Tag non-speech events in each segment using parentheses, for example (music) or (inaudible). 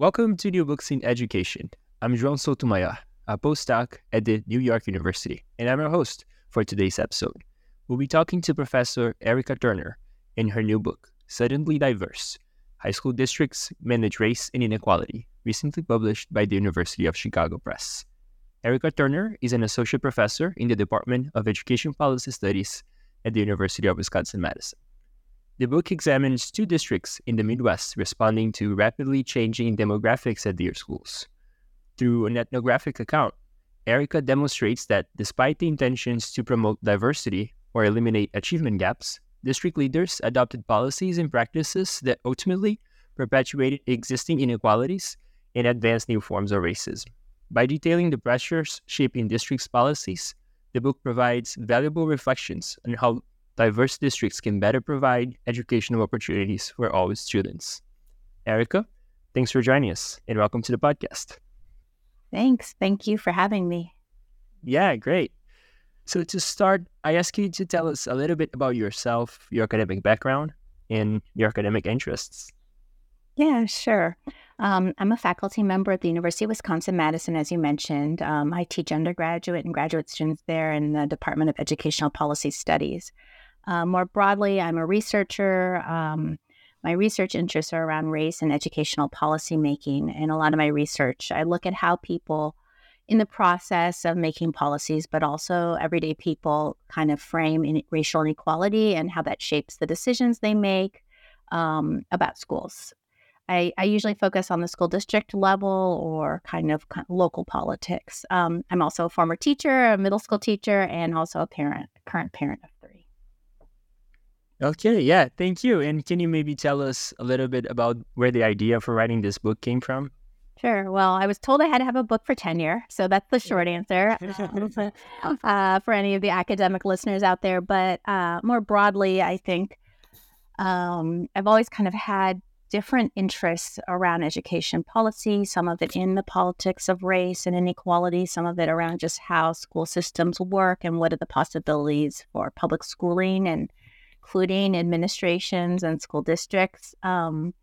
Welcome to New Books in Education. I'm João Sotomayor, a postdoc at the New York University, and I'm your host for today's episode. We'll be talking to Professor Erica Turner in her new book, Suddenly Diverse How School Districts Manage Race and Inequality, recently published by the University of Chicago Press. Erica Turner is an associate professor in the Department of Education Policy Studies at the University of Wisconsin Madison. The book examines two districts in the Midwest responding to rapidly changing demographics at their schools. Through an ethnographic account, Erica demonstrates that despite the intentions to promote diversity or eliminate achievement gaps, district leaders adopted policies and practices that ultimately perpetuated existing inequalities and advanced new forms of racism. By detailing the pressures shaping districts' policies, the book provides valuable reflections on how diverse districts can better provide educational opportunities for all students. Erica, thanks for joining us and welcome to the podcast. Thanks. Thank you for having me. Yeah, great. So, to start, I ask you to tell us a little bit about yourself, your academic background, and your academic interests. Yeah, sure. Um, I'm a faculty member at the University of Wisconsin Madison, as you mentioned. Um, I teach undergraduate and graduate students there in the Department of Educational Policy Studies. Uh, more broadly, I'm a researcher. Um, my research interests are around race and educational policy making. And a lot of my research, I look at how people in the process of making policies, but also everyday people kind of frame in racial inequality and how that shapes the decisions they make um, about schools. I, I, usually focus on the school district level or kind of, kind of local politics. Um, I'm also a former teacher, a middle school teacher, and also a parent, current parent of Okay, yeah, thank you. And can you maybe tell us a little bit about where the idea for writing this book came from? Sure. Well, I was told I had to have a book for tenure, so that's the short answer (laughs) uh, for any of the academic listeners out there. But uh, more broadly, I think um, I've always kind of had different interests around education policy, some of it in the politics of race and inequality, some of it around just how school systems work and what are the possibilities for public schooling and including administrations and school districts. Um,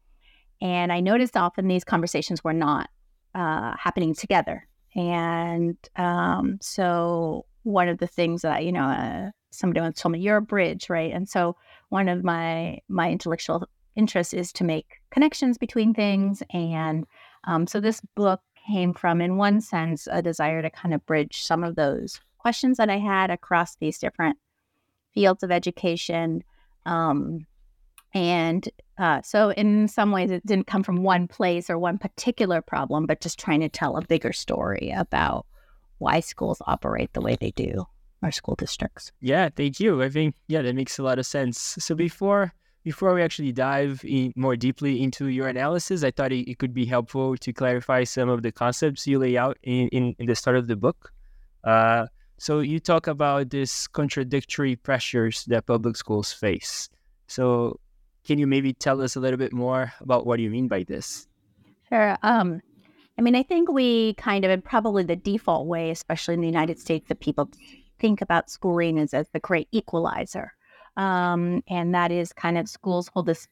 and I noticed often these conversations were not uh, happening together. And um, so one of the things that, you know, uh, somebody once told me, you're a bridge, right? And so one of my my intellectual interests is to make connections between things. And um, so this book came from, in one sense, a desire to kind of bridge some of those questions that I had across these different fields of education. Um, and uh, so, in some ways, it didn't come from one place or one particular problem, but just trying to tell a bigger story about why schools operate the way they do, our school districts. Yeah, thank you. I think yeah, that makes a lot of sense. So before before we actually dive more deeply into your analysis, I thought it, it could be helpful to clarify some of the concepts you lay out in, in, in the start of the book. Uh, so you talk about these contradictory pressures that public schools face. So can you maybe tell us a little bit more about what you mean by this? Sure. Um, I mean, I think we kind of, and probably the default way, especially in the United States, that people think about schooling is as the great equalizer. Um, and that is kind of schools hold this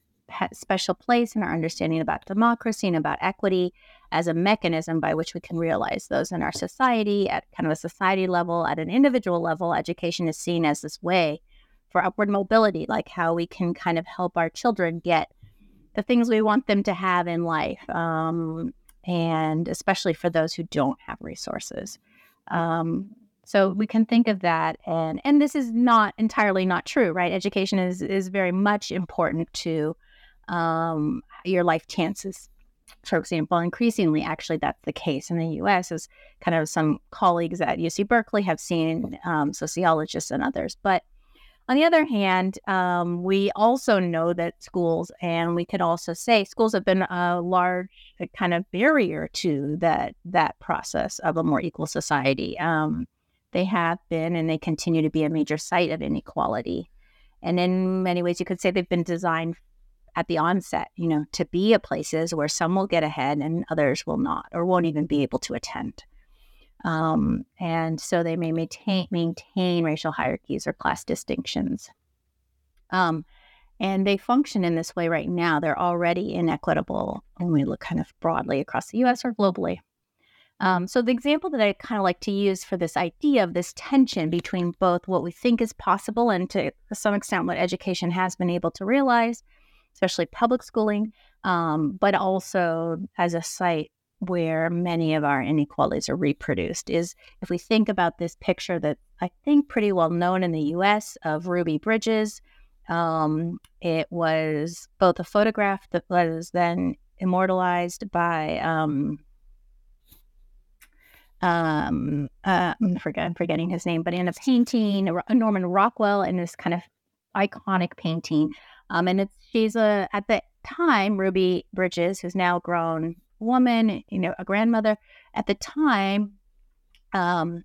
special place in our understanding about democracy and about equity as a mechanism by which we can realize those in our society at kind of a society level, at an individual level. Education is seen as this way for upward mobility, like how we can kind of help our children get the things we want them to have in life, um, and especially for those who don't have resources. Um, so we can think of that, and and this is not entirely not true, right? Education is is very much important to um, your life chances. For example, increasingly, actually, that's the case in the U.S. As kind of some colleagues at UC Berkeley have seen, um, sociologists and others. But On the other hand, um, we also know that schools, and we could also say schools have been a large kind of barrier to that that process of a more equal society. Um, they have been, and they continue to be a major site of inequality. And in many ways, you could say they've been designed at the onset, you know, to be a places where some will get ahead and others will not, or won't even be able to attend. Um, and so they may maintain, maintain racial hierarchies or class distinctions. Um, and they function in this way right now. They're already inequitable when we look kind of broadly across the US or globally. Um, so, the example that I kind of like to use for this idea of this tension between both what we think is possible and to some extent what education has been able to realize, especially public schooling, um, but also as a site where many of our inequalities are reproduced is if we think about this picture that I think pretty well known in the US of Ruby Bridges. Um, it was both a photograph that was then immortalized by um, um, uh, I'm, forget, I'm forgetting his name, but in a painting, Norman Rockwell, in this kind of iconic painting. Um, and it's she's a at the time Ruby Bridges, who's now grown woman, you know, a grandmother. At the time, um,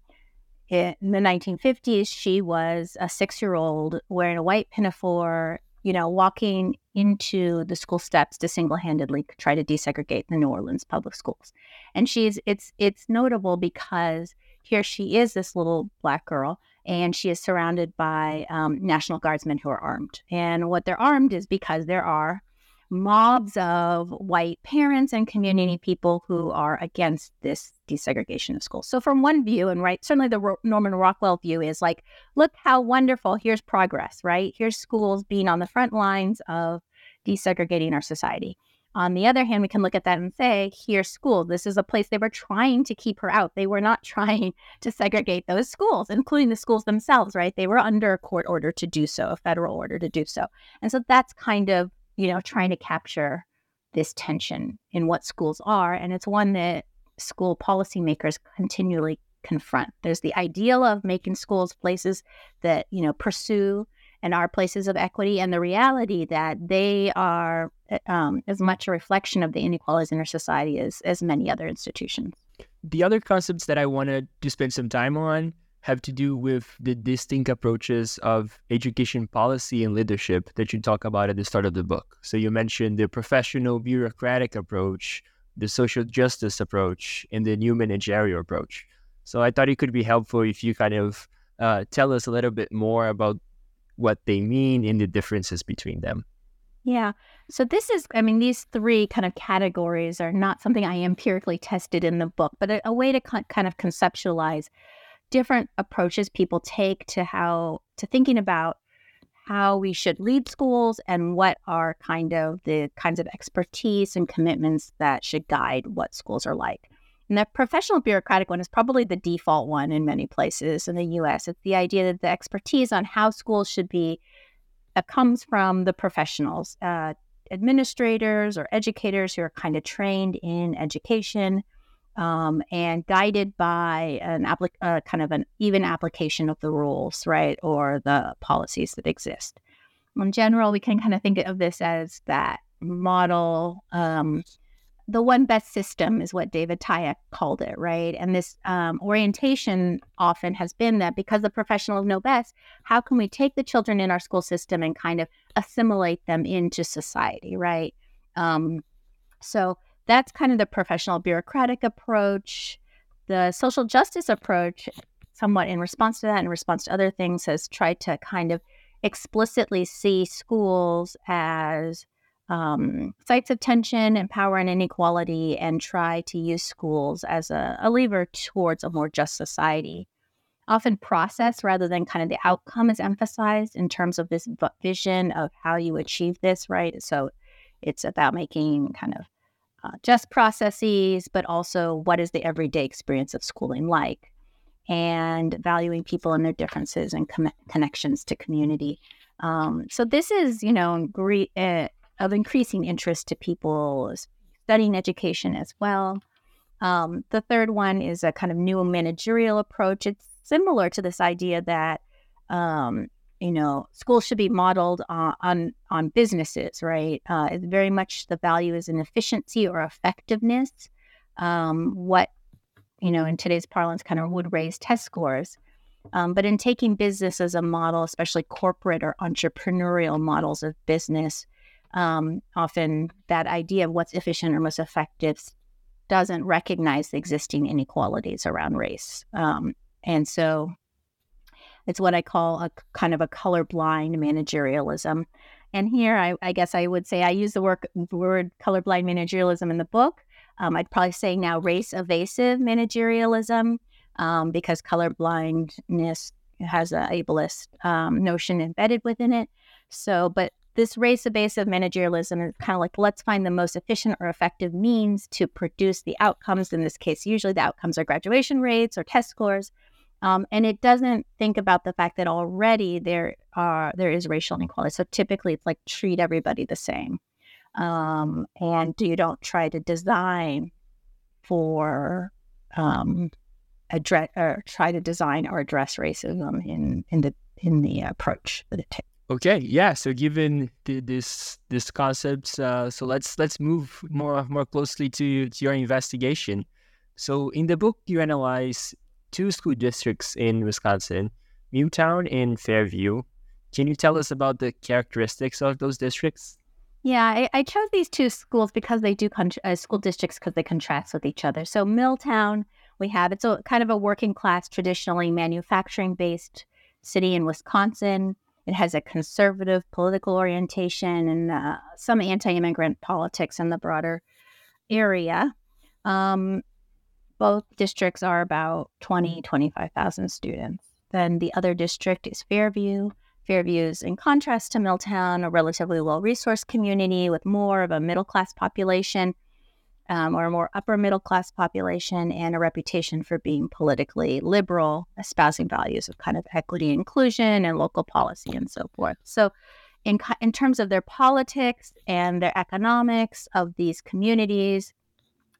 in the 1950s, she was a six year old wearing a white pinafore, you know, walking into the school steps to single handedly try to desegregate the New Orleans public schools. And she's, it's, it's notable because here she is, this little black girl, and she is surrounded by um, National Guardsmen who are armed. And what they're armed is because there are mobs of white parents and community people who are against this desegregation of schools. So, from one view, and right, certainly the Norman Rockwell view is like, look how wonderful, here's progress, right? Here's schools being on the front lines of desegregating our society. On the other hand, we can look at that and say, here's school. This is a place they were trying to keep her out. They were not (laughs) trying to segregate those schools, including the schools themselves, right? They were under a court order to do so, a federal order to do so. And so that's kind of you know, trying to capture this tension in what schools are. And it's one that school policymakers continually confront. There's the ideal of making schools places that, you know, pursue and our places of equity, and the reality that they are eh, um, as much a reflection of the inequalities in our society as, as many other institutions. The other concepts that I wanted to spend some time on have to do with the distinct approaches of education policy and leadership that you talk about at the start of the book. So you mentioned the professional bureaucratic approach, the social justice approach, and the new managerial approach. So I thought it could be helpful if you kind of uh, tell us a little bit more about what they mean and the differences between them. Yeah. So this is, I mean, these three kind of categories are not something I empirically tested in the book, but a, a way to kind of conceptualize different approaches people take to how to thinking about how we should lead schools and what are kind of the kinds of expertise and commitments that should guide what schools are like. And the professional bureaucratic one is probably the default one in many places in the US. It's the idea that the expertise on how schools should be uh, comes from the professionals, uh, administrators or educators who are kind of trained in education um, and guided by an uh, kind of an even application of the rules, right, or the policies that exist. In general, we can kind of think of this as that model. Um, the one best system is what David Tyack called it, right? And this um, orientation often has been that because the professionals know best, how can we take the children in our school system and kind of assimilate them into society, right? Um, so that's kind of the professional bureaucratic approach. The social justice approach, somewhat in response to that, in response to other things, has tried to kind of explicitly see schools as um, sites of tension and power and inequality and try to use schools as a, a lever towards a more just society. Often, process rather than kind of the outcome is emphasized in terms of this vision of how you achieve this, right? So, it's about making kind of uh, just processes, but also what is the everyday experience of schooling like, and valuing people and their differences and com- connections to community. Um, so this is, you know, uh, of increasing interest to people studying education as well. Um, the third one is a kind of new managerial approach. It's similar to this idea that um, you know, schools should be modeled on on, on businesses, right? Uh, it's very much the value is in efficiency or effectiveness. Um, what you know, in today's parlance, kind of would raise test scores. Um, but in taking business as a model, especially corporate or entrepreneurial models of business, um, often that idea of what's efficient or most effective doesn't recognize the existing inequalities around race. Um, and so it's what I call a kind of a colorblind managerialism. And here, I, I guess I would say I use the word, word colorblind managerialism in the book. Um, I'd probably say now race evasive managerialism um, because colorblindness has a ableist um, notion embedded within it. So, but this race evasive managerialism is kind of like let's find the most efficient or effective means to produce the outcomes. In this case, usually the outcomes are graduation rates or test scores. Um, and it doesn't think about the fact that already there are there is racial inequality. So typically, it's like treat everybody the same, um, and you don't try to design for um, address or try to design or address racism in in the in the approach that it takes. Okay, yeah. So given the, this this concepts, uh, so let's let's move more more closely to, to your investigation. So in the book, you analyze two school districts in Wisconsin, Milltown and Fairview. Can you tell us about the characteristics of those districts? Yeah, I, I chose these two schools because they do con- uh, school districts because they contrast with each other. So Milltown we have. It's a kind of a working class, traditionally manufacturing based city in Wisconsin. It has a conservative political orientation and uh, some anti immigrant politics in the broader area. Um, both districts are about 20, 25,000 students. Then the other district is Fairview. Fairview is, in contrast to Milltown, a relatively low resource community with more of a middle class population um, or a more upper middle class population and a reputation for being politically liberal, espousing values of kind of equity, inclusion, and local policy and so forth. So, in, in terms of their politics and their economics of these communities,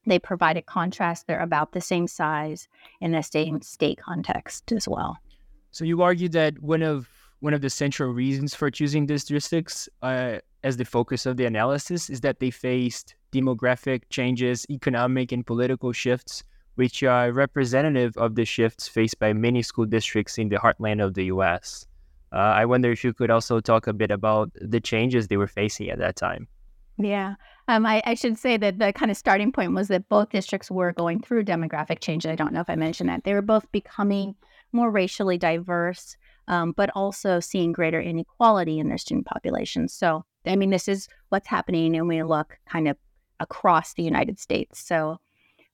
they provide a contrast. They're about the same size in the same state context as well. So you argue that one of one of the central reasons for choosing these districts uh, as the focus of the analysis is that they faced demographic changes, economic and political shifts, which are representative of the shifts faced by many school districts in the heartland of the US. Uh, I wonder if you could also talk a bit about the changes they were facing at that time. Yeah. Um, I, I, should say that the kind of starting point was that both districts were going through demographic change. I don't know if I mentioned that. They were both becoming more racially diverse, um, but also seeing greater inequality in their student populations. So, I mean, this is what's happening, and we look kind of across the United States. So,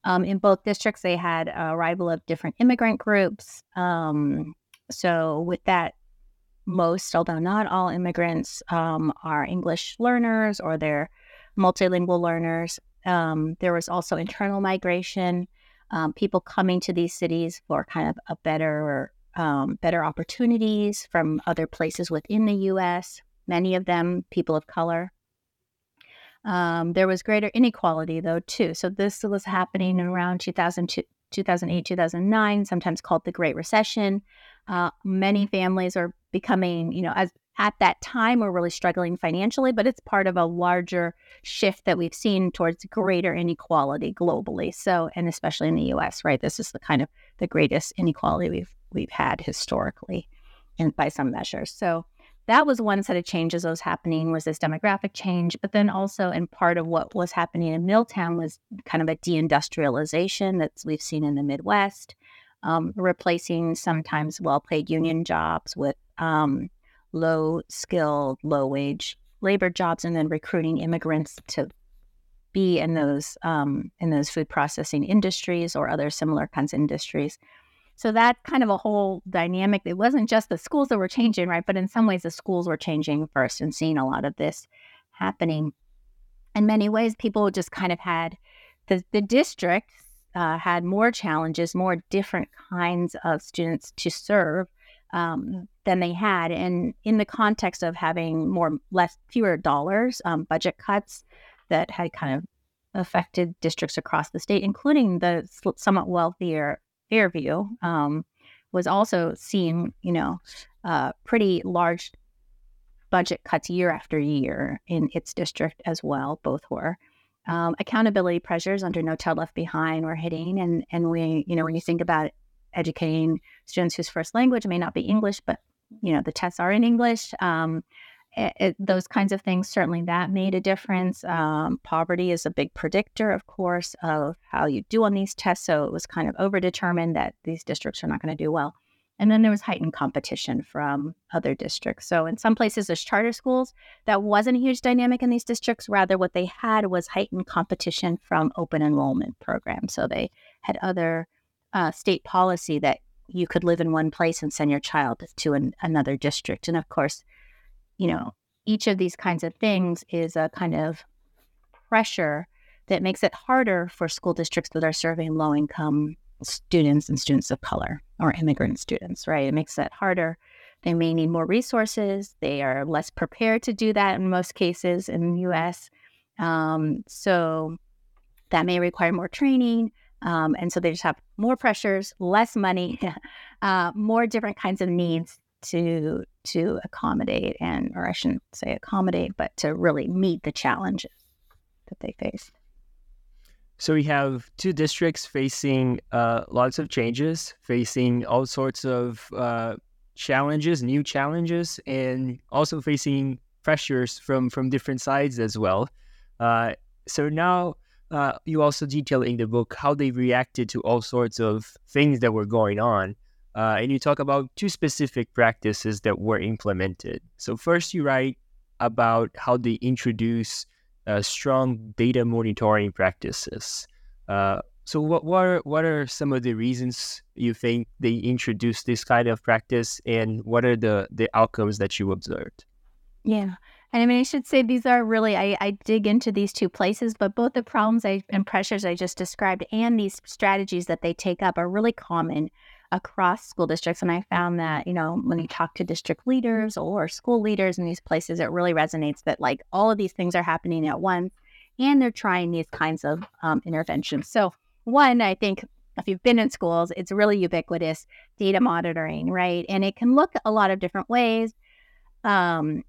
um, in both districts, they had arrival of different immigrant groups. Um, so, with that, most, although not all immigrants, um, are English learners or they're multilingual learners. Um, there was also internal migration, um, people coming to these cities for kind of a better, um, better opportunities from other places within the U.S. Many of them people of color. Um, there was greater inequality, though, too. So this was happening around 2008, 2009, sometimes called the Great Recession. Uh, many families are becoming, you know, as at that time were really struggling financially, but it's part of a larger shift that we've seen towards greater inequality globally. So, and especially in the U.S., right? This is the kind of the greatest inequality we've we've had historically, and by some measures. So, that was one set of changes that was happening was this demographic change but then also and part of what was happening in milltown was kind of a deindustrialization that we've seen in the midwest um, replacing sometimes well-paid union jobs with um, low skilled low wage labor jobs and then recruiting immigrants to be in those um, in those food processing industries or other similar kinds of industries so that kind of a whole dynamic. It wasn't just the schools that were changing, right? But in some ways, the schools were changing first and seeing a lot of this happening. In many ways, people just kind of had the, the districts uh, had more challenges, more different kinds of students to serve um, than they had. And in the context of having more, less, fewer dollars, um, budget cuts that had kind of affected districts across the state, including the somewhat wealthier Fairview, um, was also seeing, you know, uh, pretty large budget cuts year after year in its district as well. Both were. Um, accountability pressures under No Child Left Behind were hitting, and and we, you know, when you think about educating students whose first language may not be English, but you know the tests are in English. Um, it, it, those kinds of things certainly that made a difference. Um, poverty is a big predictor, of course, of how you do on these tests. So it was kind of overdetermined that these districts are not going to do well. And then there was heightened competition from other districts. So in some places, there's charter schools. That wasn't a huge dynamic in these districts. Rather, what they had was heightened competition from open enrollment programs. So they had other uh, state policy that you could live in one place and send your child to an, another district. And of course, you know, each of these kinds of things is a kind of pressure that makes it harder for school districts that are serving low income students and students of color or immigrant students, right? It makes it harder. They may need more resources. They are less prepared to do that in most cases in the US. Um, so that may require more training. Um, and so they just have more pressures, less money, (laughs) uh, more different kinds of needs to to accommodate and or I shouldn't say accommodate, but to really meet the challenges that they face. So we have two districts facing uh, lots of changes, facing all sorts of uh, challenges, new challenges, and also facing pressures from from different sides as well. Uh, so now uh, you also detail in the book how they reacted to all sorts of things that were going on. Uh, and you talk about two specific practices that were implemented. So, first, you write about how they introduce uh, strong data monitoring practices. Uh, so, what, what, are, what are some of the reasons you think they introduced this kind of practice, and what are the, the outcomes that you observed? Yeah. And I mean, I should say these are really, I, I dig into these two places, but both the problems I, and pressures I just described and these strategies that they take up are really common across school districts. And I found that, you know, when you talk to district leaders or school leaders in these places, it really resonates that like all of these things are happening at once and they're trying these kinds of um, interventions. So, one, I think if you've been in schools, it's really ubiquitous data monitoring, right? And it can look a lot of different ways. Um,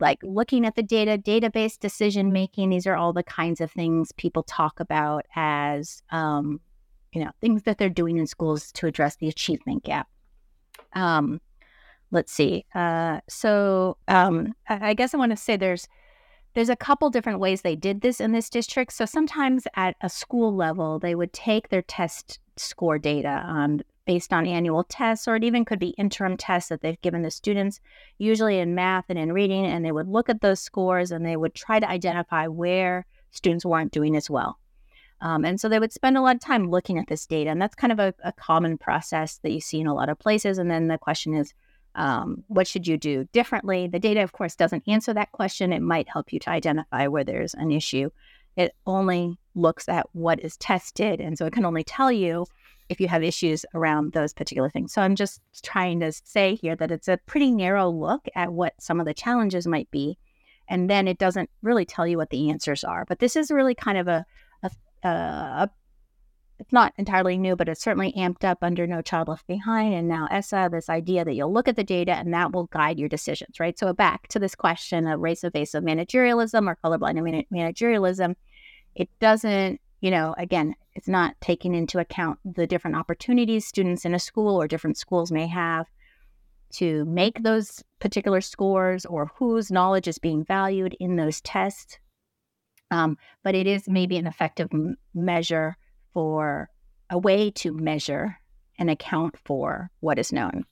like looking at the data, database decision making. These are all the kinds of things people talk about as um, you know, things that they're doing in schools to address the achievement gap. Um, let's see. Uh, so um, I, guess I want to say there's there's a couple different ways they did this in this district. So sometimes at a school level, they would take their test score data um, based on annual tests, or it even could be interim tests that they've given the students, usually in math and in reading, and they would look at those scores and they would try to identify where students weren't doing as well. Um, and so they would spend a lot of time looking at this data. And that's kind of a, a common process that you see in a lot of places. And then the question is, um, what should you do differently? The data, of course, doesn't answer that question. It might help you to identify where there's an issue. It only looks at what is tested. And so it can only tell you if you have issues around those particular things. So I'm just trying to say here that it's a pretty narrow look at what some of the challenges might be. And then it doesn't really tell you what the answers are. But this is really kind of a uh, it's not entirely new, but it's certainly amped up under No Child Left Behind and now ESSA, this idea that you'll look at the data and that will guide your decisions, right? So back to this question of race evasive managerialism or colorblind managerialism, it doesn't, you know, again, it's not taking into account the different opportunities students in a school or different schools may have to make those particular scores or whose knowledge is being valued in those tests um, but it is maybe an effective m- measure for a way to measure and account for what is known.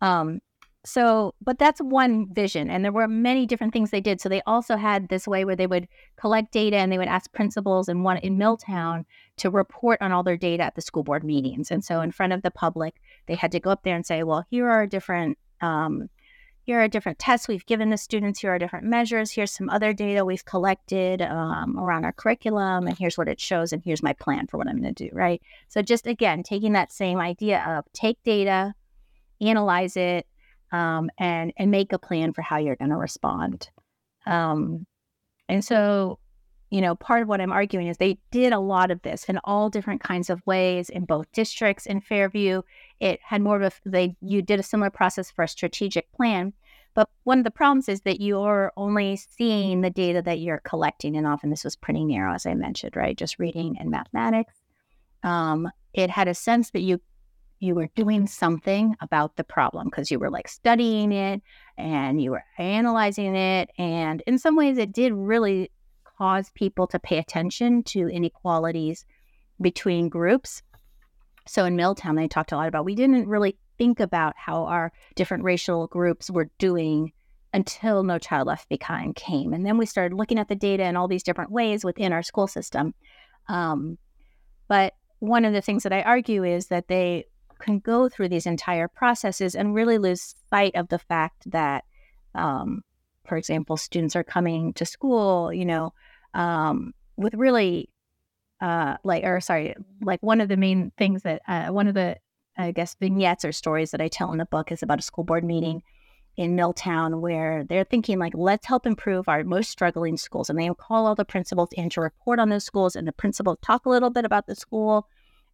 Um, so, but that's one vision. And there were many different things they did. So they also had this way where they would collect data and they would ask principals and one in Milltown to report on all their data at the school board meetings. And so in front of the public, they had to go up there and say, well, here are different um, here are different tests we've given the students, here are different measures, here's some other data we've collected um, around our curriculum, and here's what it shows, and here's my plan for what I'm going to do, right? So, just again, taking that same idea of take data, analyze it, um, and, and make a plan for how you're going to respond. Um, and so, you know, part of what I'm arguing is they did a lot of this in all different kinds of ways in both districts. In Fairview, it had more of a they you did a similar process for a strategic plan. But one of the problems is that you're only seeing the data that you're collecting, and often this was pretty narrow, as I mentioned, right? Just reading and mathematics. Um, it had a sense that you you were doing something about the problem because you were like studying it and you were analyzing it, and in some ways, it did really cause people to pay attention to inequalities between groups. So in Milltown, they talked a lot about we didn't really think about how our different racial groups were doing until No Child Left Behind came. And then we started looking at the data in all these different ways within our school system. Um, but one of the things that I argue is that they can go through these entire processes and really lose sight of the fact that, um, for example, students are coming to school, you know, um, with really, uh, like, or sorry, like one of the main things that uh, one of the I guess, vignettes or stories that I tell in the book is about a school board meeting in Milltown where they're thinking like, let's help improve our most struggling schools. And they call all the principals in to report on those schools and the principal talk a little bit about the school.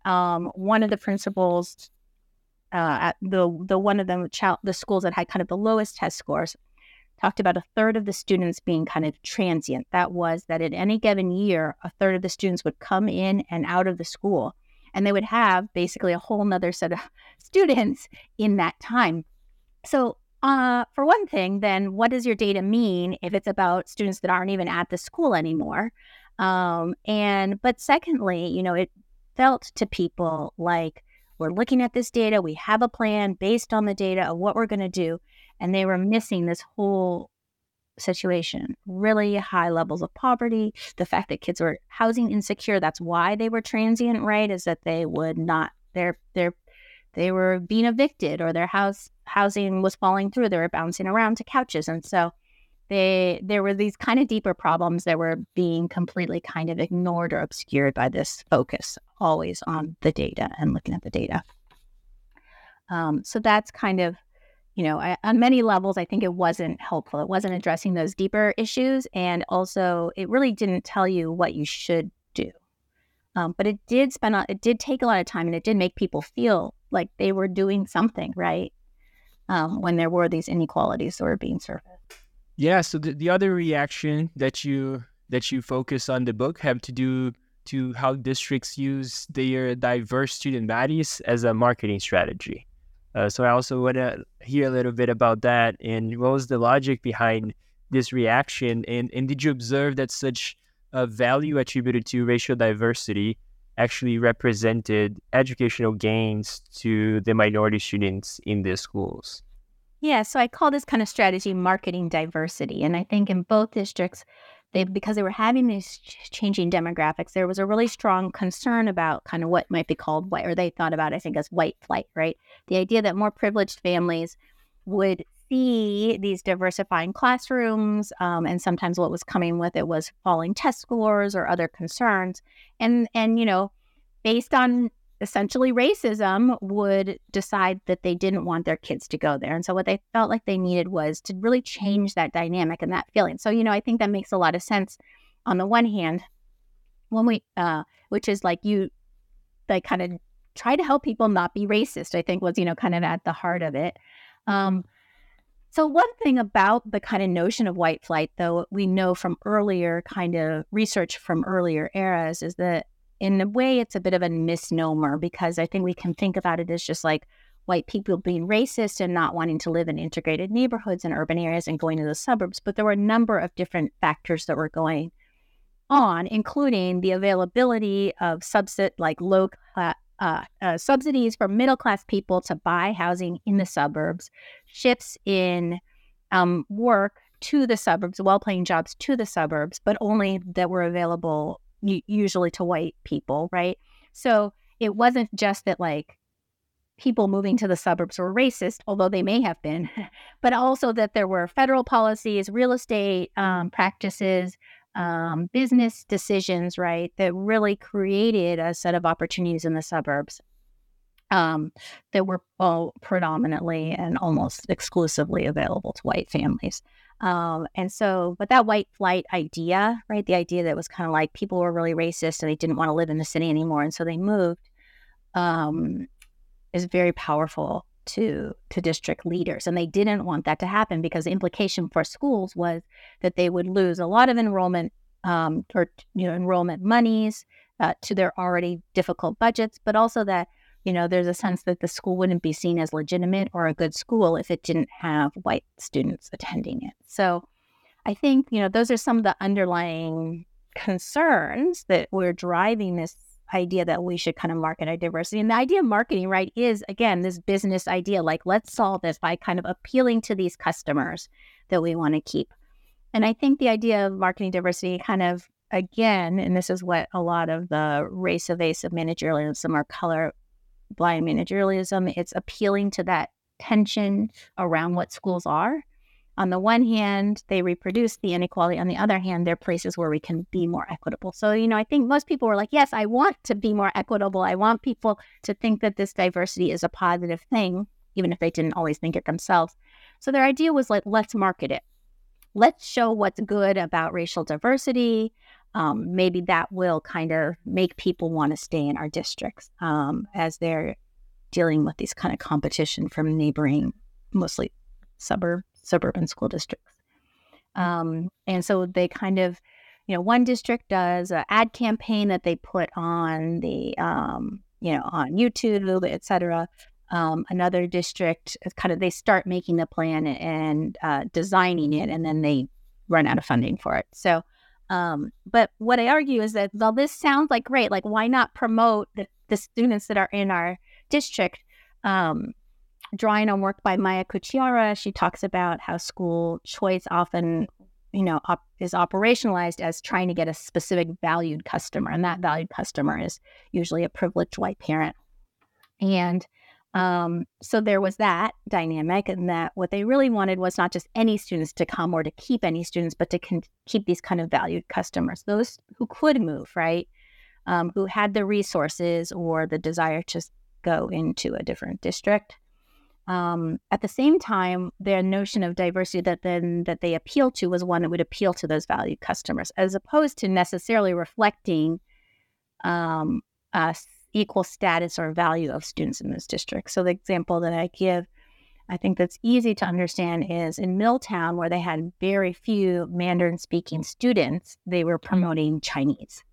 Um, one of the principals, uh, at the the one of the child, the schools that had kind of the lowest test scores, talked about a third of the students being kind of transient. That was that in any given year, a third of the students would come in and out of the school and they would have basically a whole nother set of (laughs) students in that time. So, uh, for one thing, then what does your data mean if it's about students that aren't even at the school anymore? Um, and but secondly, you know, it felt to people like we're looking at this data, we have a plan based on the data of what we're going to do, and they were missing this whole situation, really high levels of poverty, the fact that kids were housing insecure, that's why they were transient, right? Is that they would not their their they were being evicted or their house housing was falling through. They were bouncing around to couches. And so they there were these kind of deeper problems that were being completely kind of ignored or obscured by this focus always on the data and looking at the data. Um, so that's kind of you know, I, on many levels, I think it wasn't helpful. It wasn't addressing those deeper issues. And also, it really didn't tell you what you should do. Um, but it did spend, a, it did take a lot of time and it did make people feel like they were doing something right um, when there were these inequalities that were being surfaced. Yeah. So the, the other reaction that you that you focus on the book have to do to how districts use their diverse student bodies as a marketing strategy. Uh, so I also want to hear a little bit about that and what was the logic behind this reaction and, and did you observe that such a value attributed to racial diversity actually represented educational gains to the minority students in the schools? Yeah, so I call this kind of strategy marketing diversity. And I think in both districts, they because they were having these changing demographics, there was a really strong concern about kind of what might be called white, or they thought about, I think, as white flight, right? The idea that more privileged families would see these diversifying classrooms, um, and sometimes what was coming with it was falling test scores or other concerns, and and you know, based on essentially racism would decide that they didn't want their kids to go there. And so what they felt like they needed was to really change that dynamic and that feeling. So, you know, I think that makes a lot of sense on the one hand, when we uh which is like you like kind of try to help people not be racist, I think was, you know, kind of at the heart of it. Um so one thing about the kind of notion of white flight, though, we know from earlier kind of research from earlier eras is that in a way, it's a bit of a misnomer because I think we can think about it as just like white people being racist and not wanting to live in integrated neighborhoods and urban areas and going to the suburbs. But there were a number of different factors that were going on, including the availability of subsid like low. Uh, uh, subsidies for middle class people to buy housing in the suburbs, shifts in um, work to the suburbs, well paying jobs to the suburbs, but only that were available usually to white people, right? So it wasn't just that like people moving to the suburbs were racist, although they may have been, (laughs) but also that there were federal policies, real estate um, practices, um, business decisions, right, that really created a set of opportunities in the suburbs um, that were all predominantly and almost exclusively available to white families. Um, and so, but that white flight idea, right? The idea that was kind of like people were really racist and they didn't want to live in the city anymore, and so they moved, um, is very powerful to to district leaders. And they didn't want that to happen because the implication for schools was that they would lose a lot of enrollment um, or you know enrollment monies uh, to their already difficult budgets, but also that you know, there's a sense that the school wouldn't be seen as legitimate or a good school if it didn't have white students attending it. So I think, you know, those are some of the underlying concerns that we're driving this idea that we should kind of market our diversity. And the idea of marketing, right, is again this business idea like, let's solve this by kind of appealing to these customers that we want to keep. And I think the idea of marketing diversity kind of again, and this is what a lot of the race evasive managerialism or color blind managerialism. It's appealing to that tension around what schools are. On the one hand, they reproduce the inequality. On the other hand, they're places where we can be more equitable. So, you know, I think most people were like, yes, I want to be more equitable. I want people to think that this diversity is a positive thing, even if they didn't always think it themselves. So their idea was like, let's market it. Let's show what's good about racial diversity um, maybe that will kind of make people want to stay in our districts um, as they're dealing with these kind of competition from neighboring, mostly suburb suburban school districts. Um, and so they kind of, you know, one district does an ad campaign that they put on the, um, you know, on YouTube, et cetera. Um, another district kind of they start making the plan and uh, designing it, and then they run out of funding for it. So um, but what I argue is that while this sounds like great, like why not promote the, the students that are in our district? Um, drawing on work by Maia Cucchiara, she talks about how school choice often, you know, op- is operationalized as trying to get a specific valued customer, and that valued customer is usually a privileged white parent. And um, so there was that dynamic, and that what they really wanted was not just any students to come or to keep any students, but to con- keep these kind of valued customers, those who could move, right? Um, who had the resources or the desire to go into a different district. Um, at the same time, their notion of diversity that then that they appeal to was one that would appeal to those valued customers, as opposed to necessarily reflecting um, equal status or value of students in this district. So the example that I give, I think that's easy to understand is in Milltown, where they had very few Mandarin speaking students, they were promoting Chinese,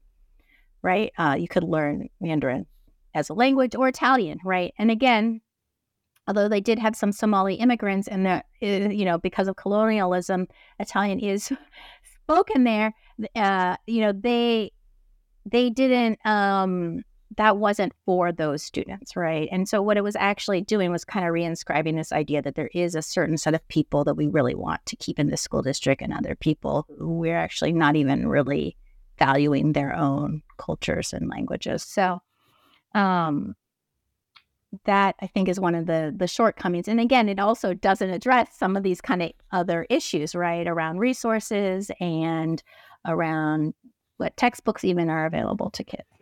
right? Uh, you could learn Mandarin as a language or Italian, right? And again, although they did have some Somali immigrants and the, eh, you know, because of colonialism, Italian is (laughs) spoken there, uh, you know, they, they didn't, um, that wasn't for those students, right? And so what it was actually doing was kind of reinscribing this idea that there is a certain set of people that we really want to keep in the school district and other people who we're actually not even really valuing their own cultures and languages. So um that I think is one of the the shortcomings. And again, it also doesn't address some of these kind of other issues, right? Around resources and around what textbooks even are available to kids.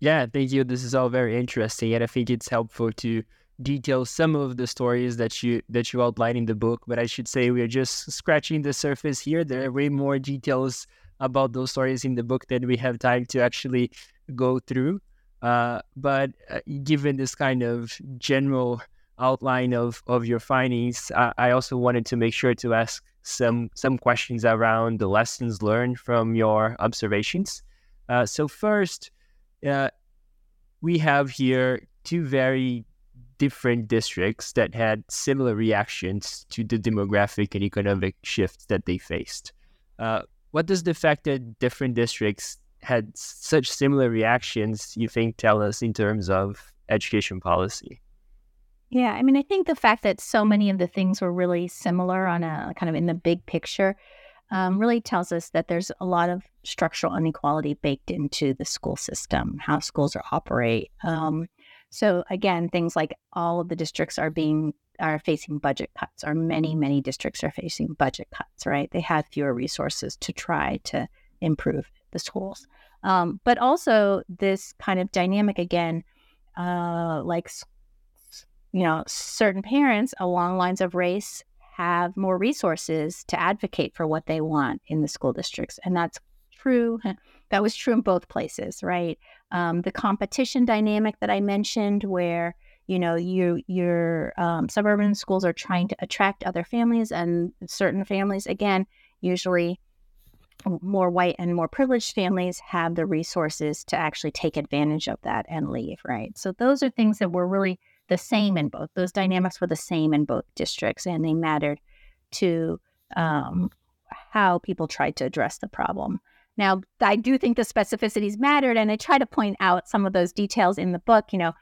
Yeah, thank you. This is all very interesting, and I think it's helpful to detail some of the stories that you that you outline in the book. But I should say we are just scratching the surface here. There are way more details about those stories in the book than we have time to actually go through. Uh, but uh, given this kind of general outline of, of your findings, I, I also wanted to make sure to ask some some questions around the lessons learned from your observations. Uh, so first, uh, we have here two very different districts that had similar reactions to the demographic and economic shifts that they faced. Uh, what does the fact that different districts had such similar reactions, you think, tell us in terms of education policy? Yeah, I mean, I think the fact that so many of the things were really similar on a kind of in the big picture um, really tells us that there's a lot of structural inequality baked into the school system, how schools are operate. Um, so again, things like all of the districts are being are facing budget cuts, or many many districts are facing budget cuts. Right, they have fewer resources to try to improve the schools, um, but also this kind of dynamic again, uh, like you know, certain parents along lines of race have more resources to advocate for what they want in the school districts. And that's true. That was true in both places, right? Um, the competition dynamic that I mentioned, where you know you your um, suburban schools are trying to attract other families, and certain families, again, usually more white and more privileged families have the resources to actually take advantage of that and leave, right? So those are things that were really the same in both. Those dynamics were the same in both districts, and they mattered to um, how people tried to address the problem. Now, I do think the specificities mattered, and I try to point out some of those details in the book. You know,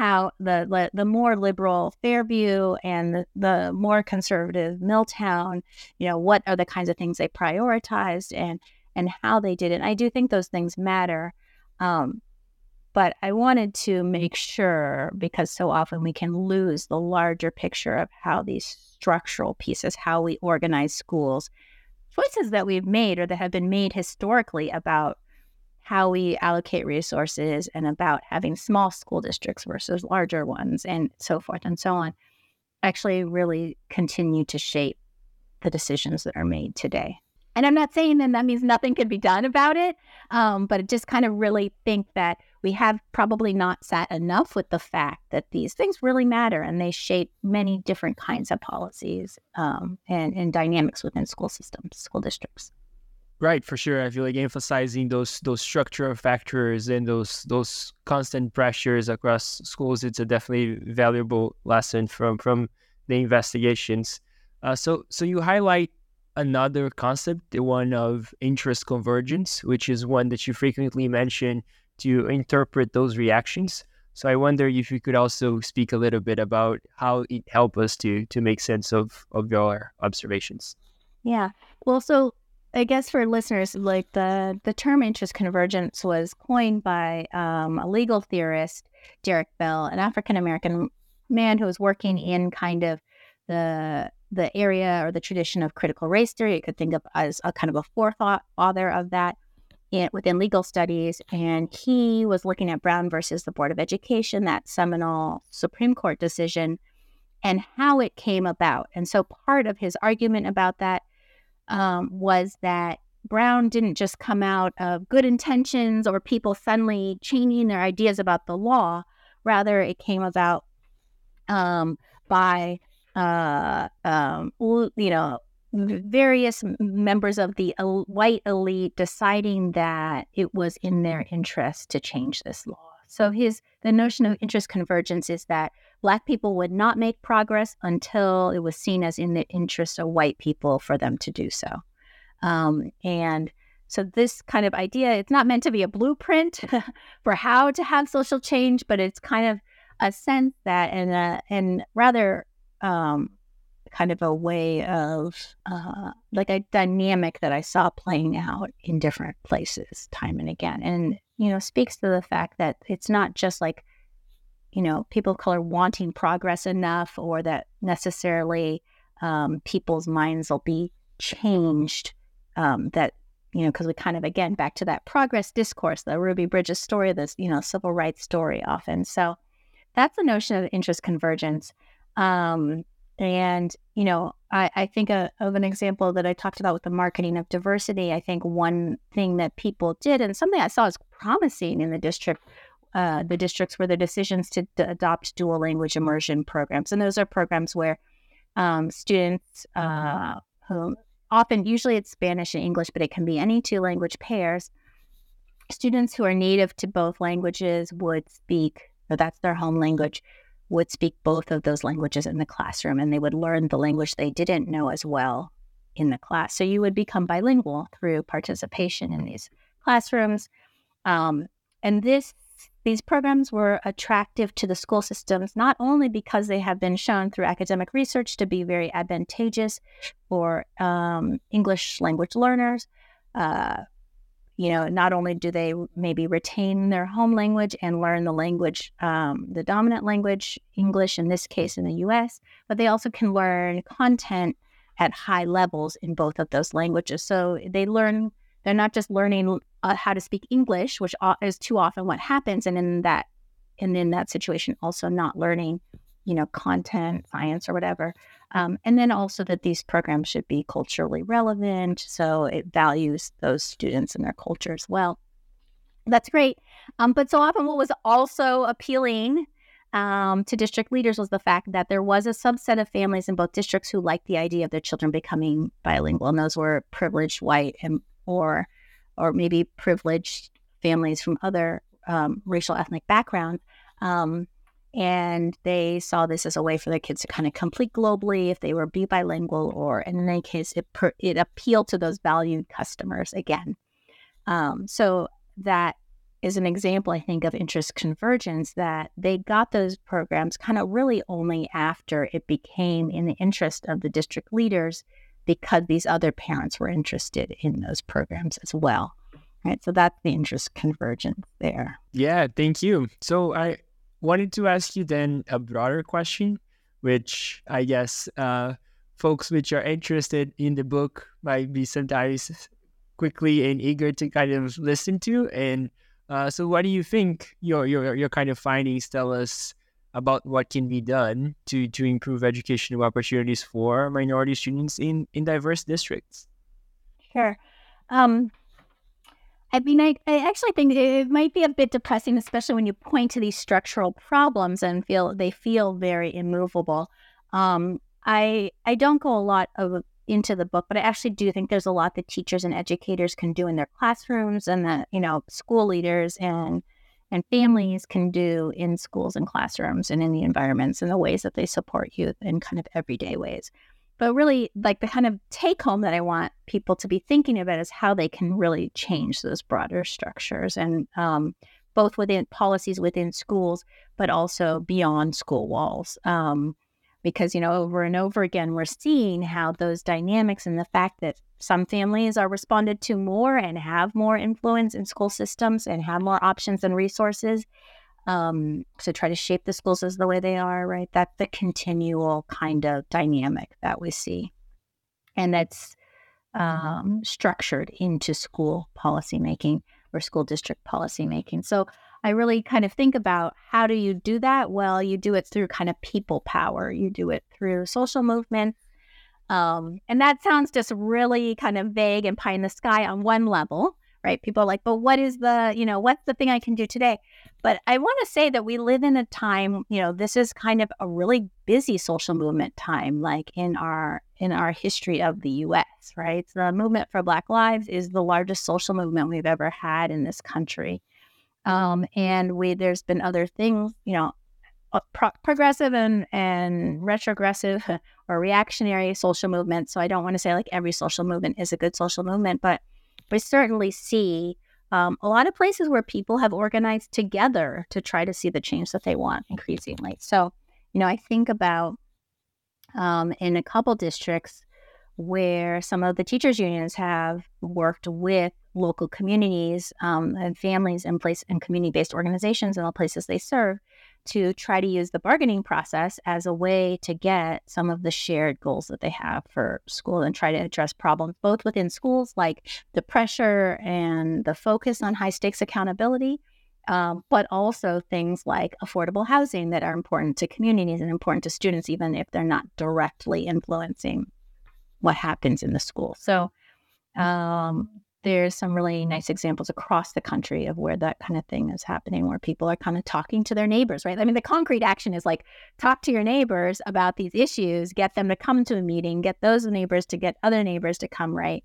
how the the more liberal Fairview and the, the more conservative Milltown, you know, what are the kinds of things they prioritized and and how they did it. I do think those things matter. Um, but I wanted to make sure because so often we can lose the larger picture of how these structural pieces, how we organize schools, choices that we've made or that have been made historically about how we allocate resources and about having small school districts versus larger ones and so forth and so on actually really continue to shape the decisions that are made today. And I'm not saying that that means nothing can be done about it, um, but I just kind of really think that we have probably not sat enough with the fact that these things really matter and they shape many different kinds of policies um, and, and dynamics within school systems, school districts. Right, for sure. I feel like emphasizing those those structural factors and those those constant pressures across schools. It's a definitely valuable lesson from from the investigations. Uh, so so you highlight another concept, the one of interest convergence, which is one that you frequently mention to interpret those reactions. So I wonder if you could also speak a little bit about how it helped us to to make sense of of your observations. Yeah. Well, so I guess for listeners, like the the term interest convergence was coined by um, a legal theorist, Derek Bell, an African American man who was working in kind of the the area or the tradition of critical race theory. You could think of as a kind of a forethought author of that in, within legal studies. And he was looking at Brown versus the Board of Education, that seminal Supreme Court decision, and how it came about. And so part of his argument about that um, was that Brown didn't just come out of good intentions or people suddenly changing their ideas about the law. Rather, it came about um, by uh, um, you know various members of the white elite deciding that it was in their interest to change this law. So his the notion of interest convergence is that black people would not make progress until it was seen as in the interest of white people for them to do so. Um, and so this kind of idea, it's not meant to be a blueprint (laughs) for how to have social change, but it's kind of a sense that and a, and rather um, kind of a way of uh, like a dynamic that I saw playing out in different places time and again. And, you know, speaks to the fact that it's not just like, you know, people of color wanting progress enough or that necessarily um, people's minds will be changed. Um, that, you know, because we kind of, again, back to that progress discourse, the Ruby Bridges story, this, you know, civil rights story often. So that's the notion of interest convergence. Um, and, you know, I, I think a, of an example that I talked about with the marketing of diversity. I think one thing that people did, and something I saw as promising in the district, uh, the districts were the decisions to d- adopt dual language immersion programs. And those are programs where um, students uh, who often, usually it's Spanish and English, but it can be any two language pairs. Students who are native to both languages would speak, or that's their home language, would speak both of those languages in the classroom and they would learn the language they didn't know as well in the class. So you would become bilingual through participation in these classrooms. Um, and this these programs were attractive to the school systems not only because they have been shown through academic research to be very advantageous for um, English language learners, uh, you know, not only do they maybe retain their home language and learn the language, um, the dominant language, English in this case in the US, but they also can learn content at high levels in both of those languages. So they learn, they're not just learning uh, how to speak English, which is too often what happens. And in that, and in that situation, also not learning you know, content, science, or whatever. Um, and then also that these programs should be culturally relevant. So it values those students and their culture as well. That's great. Um, but so often, what was also appealing um, to district leaders was the fact that there was a subset of families in both districts who liked the idea of their children becoming bilingual, and those were privileged white and or or maybe privileged families from other um, racial ethnic backgrounds. Um, and they saw this as a way for their kids to kind of complete globally if they were be bilingual, or in any case, it per, it appealed to those valued customers again. Um, so that is an example, I think, of interest convergence that they got those programs kind of really only after it became in the interest of the district leaders because these other parents were interested in those programs as well. Right. So that's the interest convergence there. Yeah. Thank you. So I wanted to ask you then a broader question, which I guess uh, folks which are interested in the book might be sometimes quickly and eager to kind of listen to. And uh, so, what do you think your your your kind of findings tell us about what can be done to to improve educational opportunities for minority students in in diverse districts? Sure. Um, I mean, I, I actually think it might be a bit depressing, especially when you point to these structural problems and feel they feel very immovable. Um, I I don't go a lot of into the book, but I actually do think there's a lot that teachers and educators can do in their classrooms, and that you know school leaders and and families can do in schools and classrooms and in the environments and the ways that they support youth in kind of everyday ways. But really, like the kind of take home that I want people to be thinking about is how they can really change those broader structures and um, both within policies within schools, but also beyond school walls. Um, because, you know, over and over again, we're seeing how those dynamics and the fact that some families are responded to more and have more influence in school systems and have more options and resources um, to try to shape the schools as the way they are, right? That's the continual kind of dynamic that we see. And that's um, structured into school policymaking or school district policymaking. So I really kind of think about how do you do that? Well, you do it through kind of people power, you do it through social movements. Um, and that sounds just really kind of vague and pie in the sky on one level right? People are like, but what is the, you know, what's the thing I can do today? But I want to say that we live in a time, you know, this is kind of a really busy social movement time, like in our in our history of the U.S. Right, the movement for Black Lives is the largest social movement we've ever had in this country, um, and we there's been other things, you know, uh, pro- progressive and and retrogressive (laughs) or reactionary social movements. So I don't want to say like every social movement is a good social movement, but we certainly see um, a lot of places where people have organized together to try to see the change that they want increasingly. So, you know, I think about um, in a couple districts where some of the teachers unions have worked with local communities um, and families and place and community-based organizations in the places they serve to try to use the bargaining process as a way to get some of the shared goals that they have for school and try to address problems both within schools like the pressure and the focus on high stakes accountability um, but also things like affordable housing that are important to communities and important to students even if they're not directly influencing what happens in the school. So um, there's some really nice examples across the country of where that kind of thing is happening, where people are kind of talking to their neighbors, right? I mean, the concrete action is like talk to your neighbors about these issues, get them to come to a meeting, get those neighbors to get other neighbors to come, right?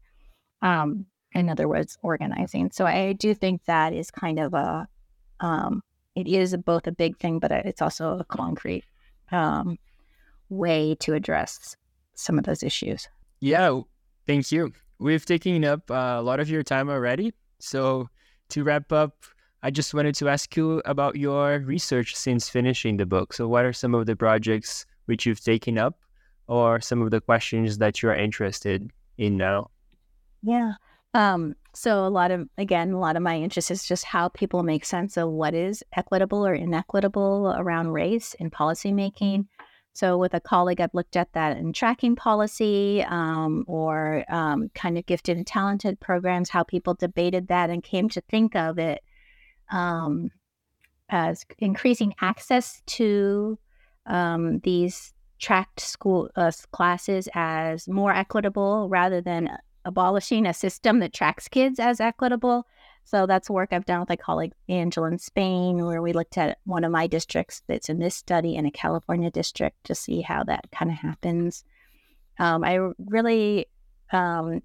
Um, in other words, organizing. So I do think that is kind of a, um, it is both a big thing, but it's also a concrete um, way to address some of those issues. Yeah, thank you we've taken up uh, a lot of your time already. So to wrap up, I just wanted to ask you about your research since finishing the book. So what are some of the projects which you've taken up or some of the questions that you're interested in now? Yeah. Um, so a lot of again, a lot of my interest is just how people make sense of what is equitable or inequitable around race in policymaking. So, with a colleague, I've looked at that in tracking policy um, or um, kind of gifted and talented programs, how people debated that and came to think of it um, as increasing access to um, these tracked school uh, classes as more equitable rather than abolishing a system that tracks kids as equitable. So that's work I've done with my colleague Angeline Spain, where we looked at one of my districts that's in this study in a California district to see how that kind of happens. Um, I really, um,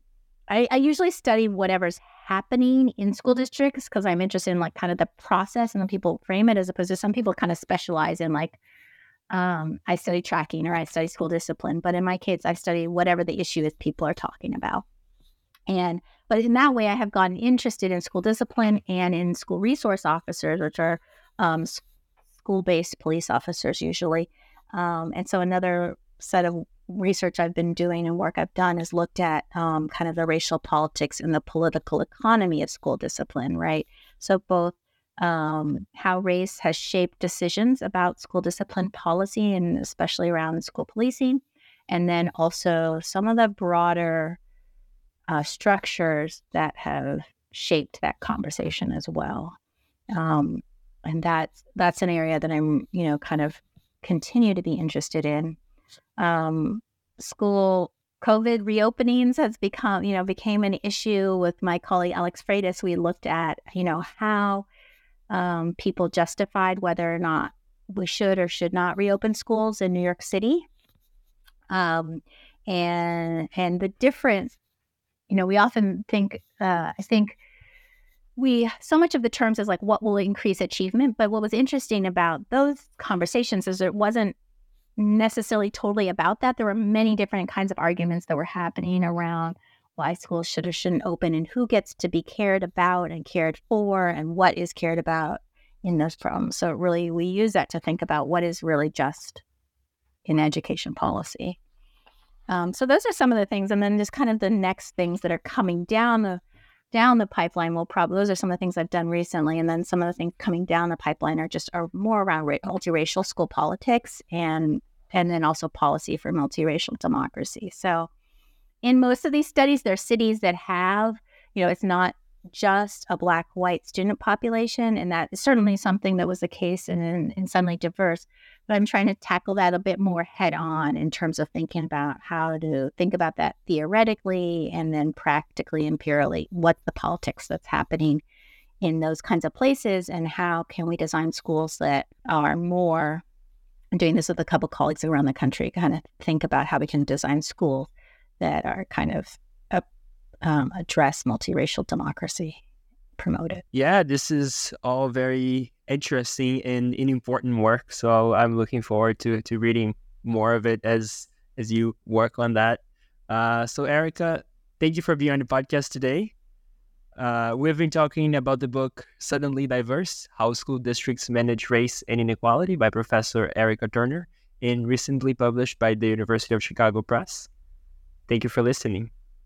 I, I usually study whatever's happening in school districts because I'm interested in like kind of the process and the people frame it as opposed to some people kind of specialize in like um, I study tracking or I study school discipline. But in my case, I study whatever the issue is people are talking about. And but in that way, I have gotten interested in school discipline and in school resource officers, which are um, school based police officers usually. Um, and so another set of research I've been doing and work I've done is looked at um, kind of the racial politics and the political economy of school discipline, right? So both um, how race has shaped decisions about school discipline policy and especially around school policing, and then also some of the broader uh, structures that have shaped that conversation as well. Um, and that's that's an area that I'm, you know, kind of continue to be interested in. Um, school COVID reopenings has become, you know, became an issue with my colleague Alex Freidus. We looked at, you know, how um, people justified whether or not we should or should not reopen schools in New York City. Um, and and the difference you know, we often think, uh, I think we, so much of the terms is like what will increase achievement. But what was interesting about those conversations is it wasn't necessarily totally about that. There were many different kinds of arguments that were happening around why schools should or shouldn't open and who gets to be cared about and cared for and what is cared about in those problems. So really we use that to think about what is really just in education policy. Um, so those are some of the things, and then just kind of the next things that are coming down the down the pipeline will probably those are some of the things I've done recently, and then some of the things coming down the pipeline are just are more around ra- multiracial school politics and and then also policy for multiracial democracy. So in most of these studies, there are cities that have you know it's not just a black white student population, and that is certainly something that was the case in, in, Suddenly Diverse but I'm trying to tackle that a bit more head on in terms of thinking about how to think about that theoretically and then practically, empirically, what's the politics that's happening in those kinds of places and how can we design schools that are more I'm doing this with a couple of colleagues around the country, kind of think about how we can design schools that are kind of um, address multiracial democracy, promote it. Yeah, this is all very interesting and, and important work. So I'm looking forward to to reading more of it as as you work on that. Uh, so Erica, thank you for being on the podcast today. Uh, we've been talking about the book Suddenly Diverse How School Districts Manage Race and Inequality by Professor Erica Turner and recently published by the University of Chicago Press. Thank you for listening,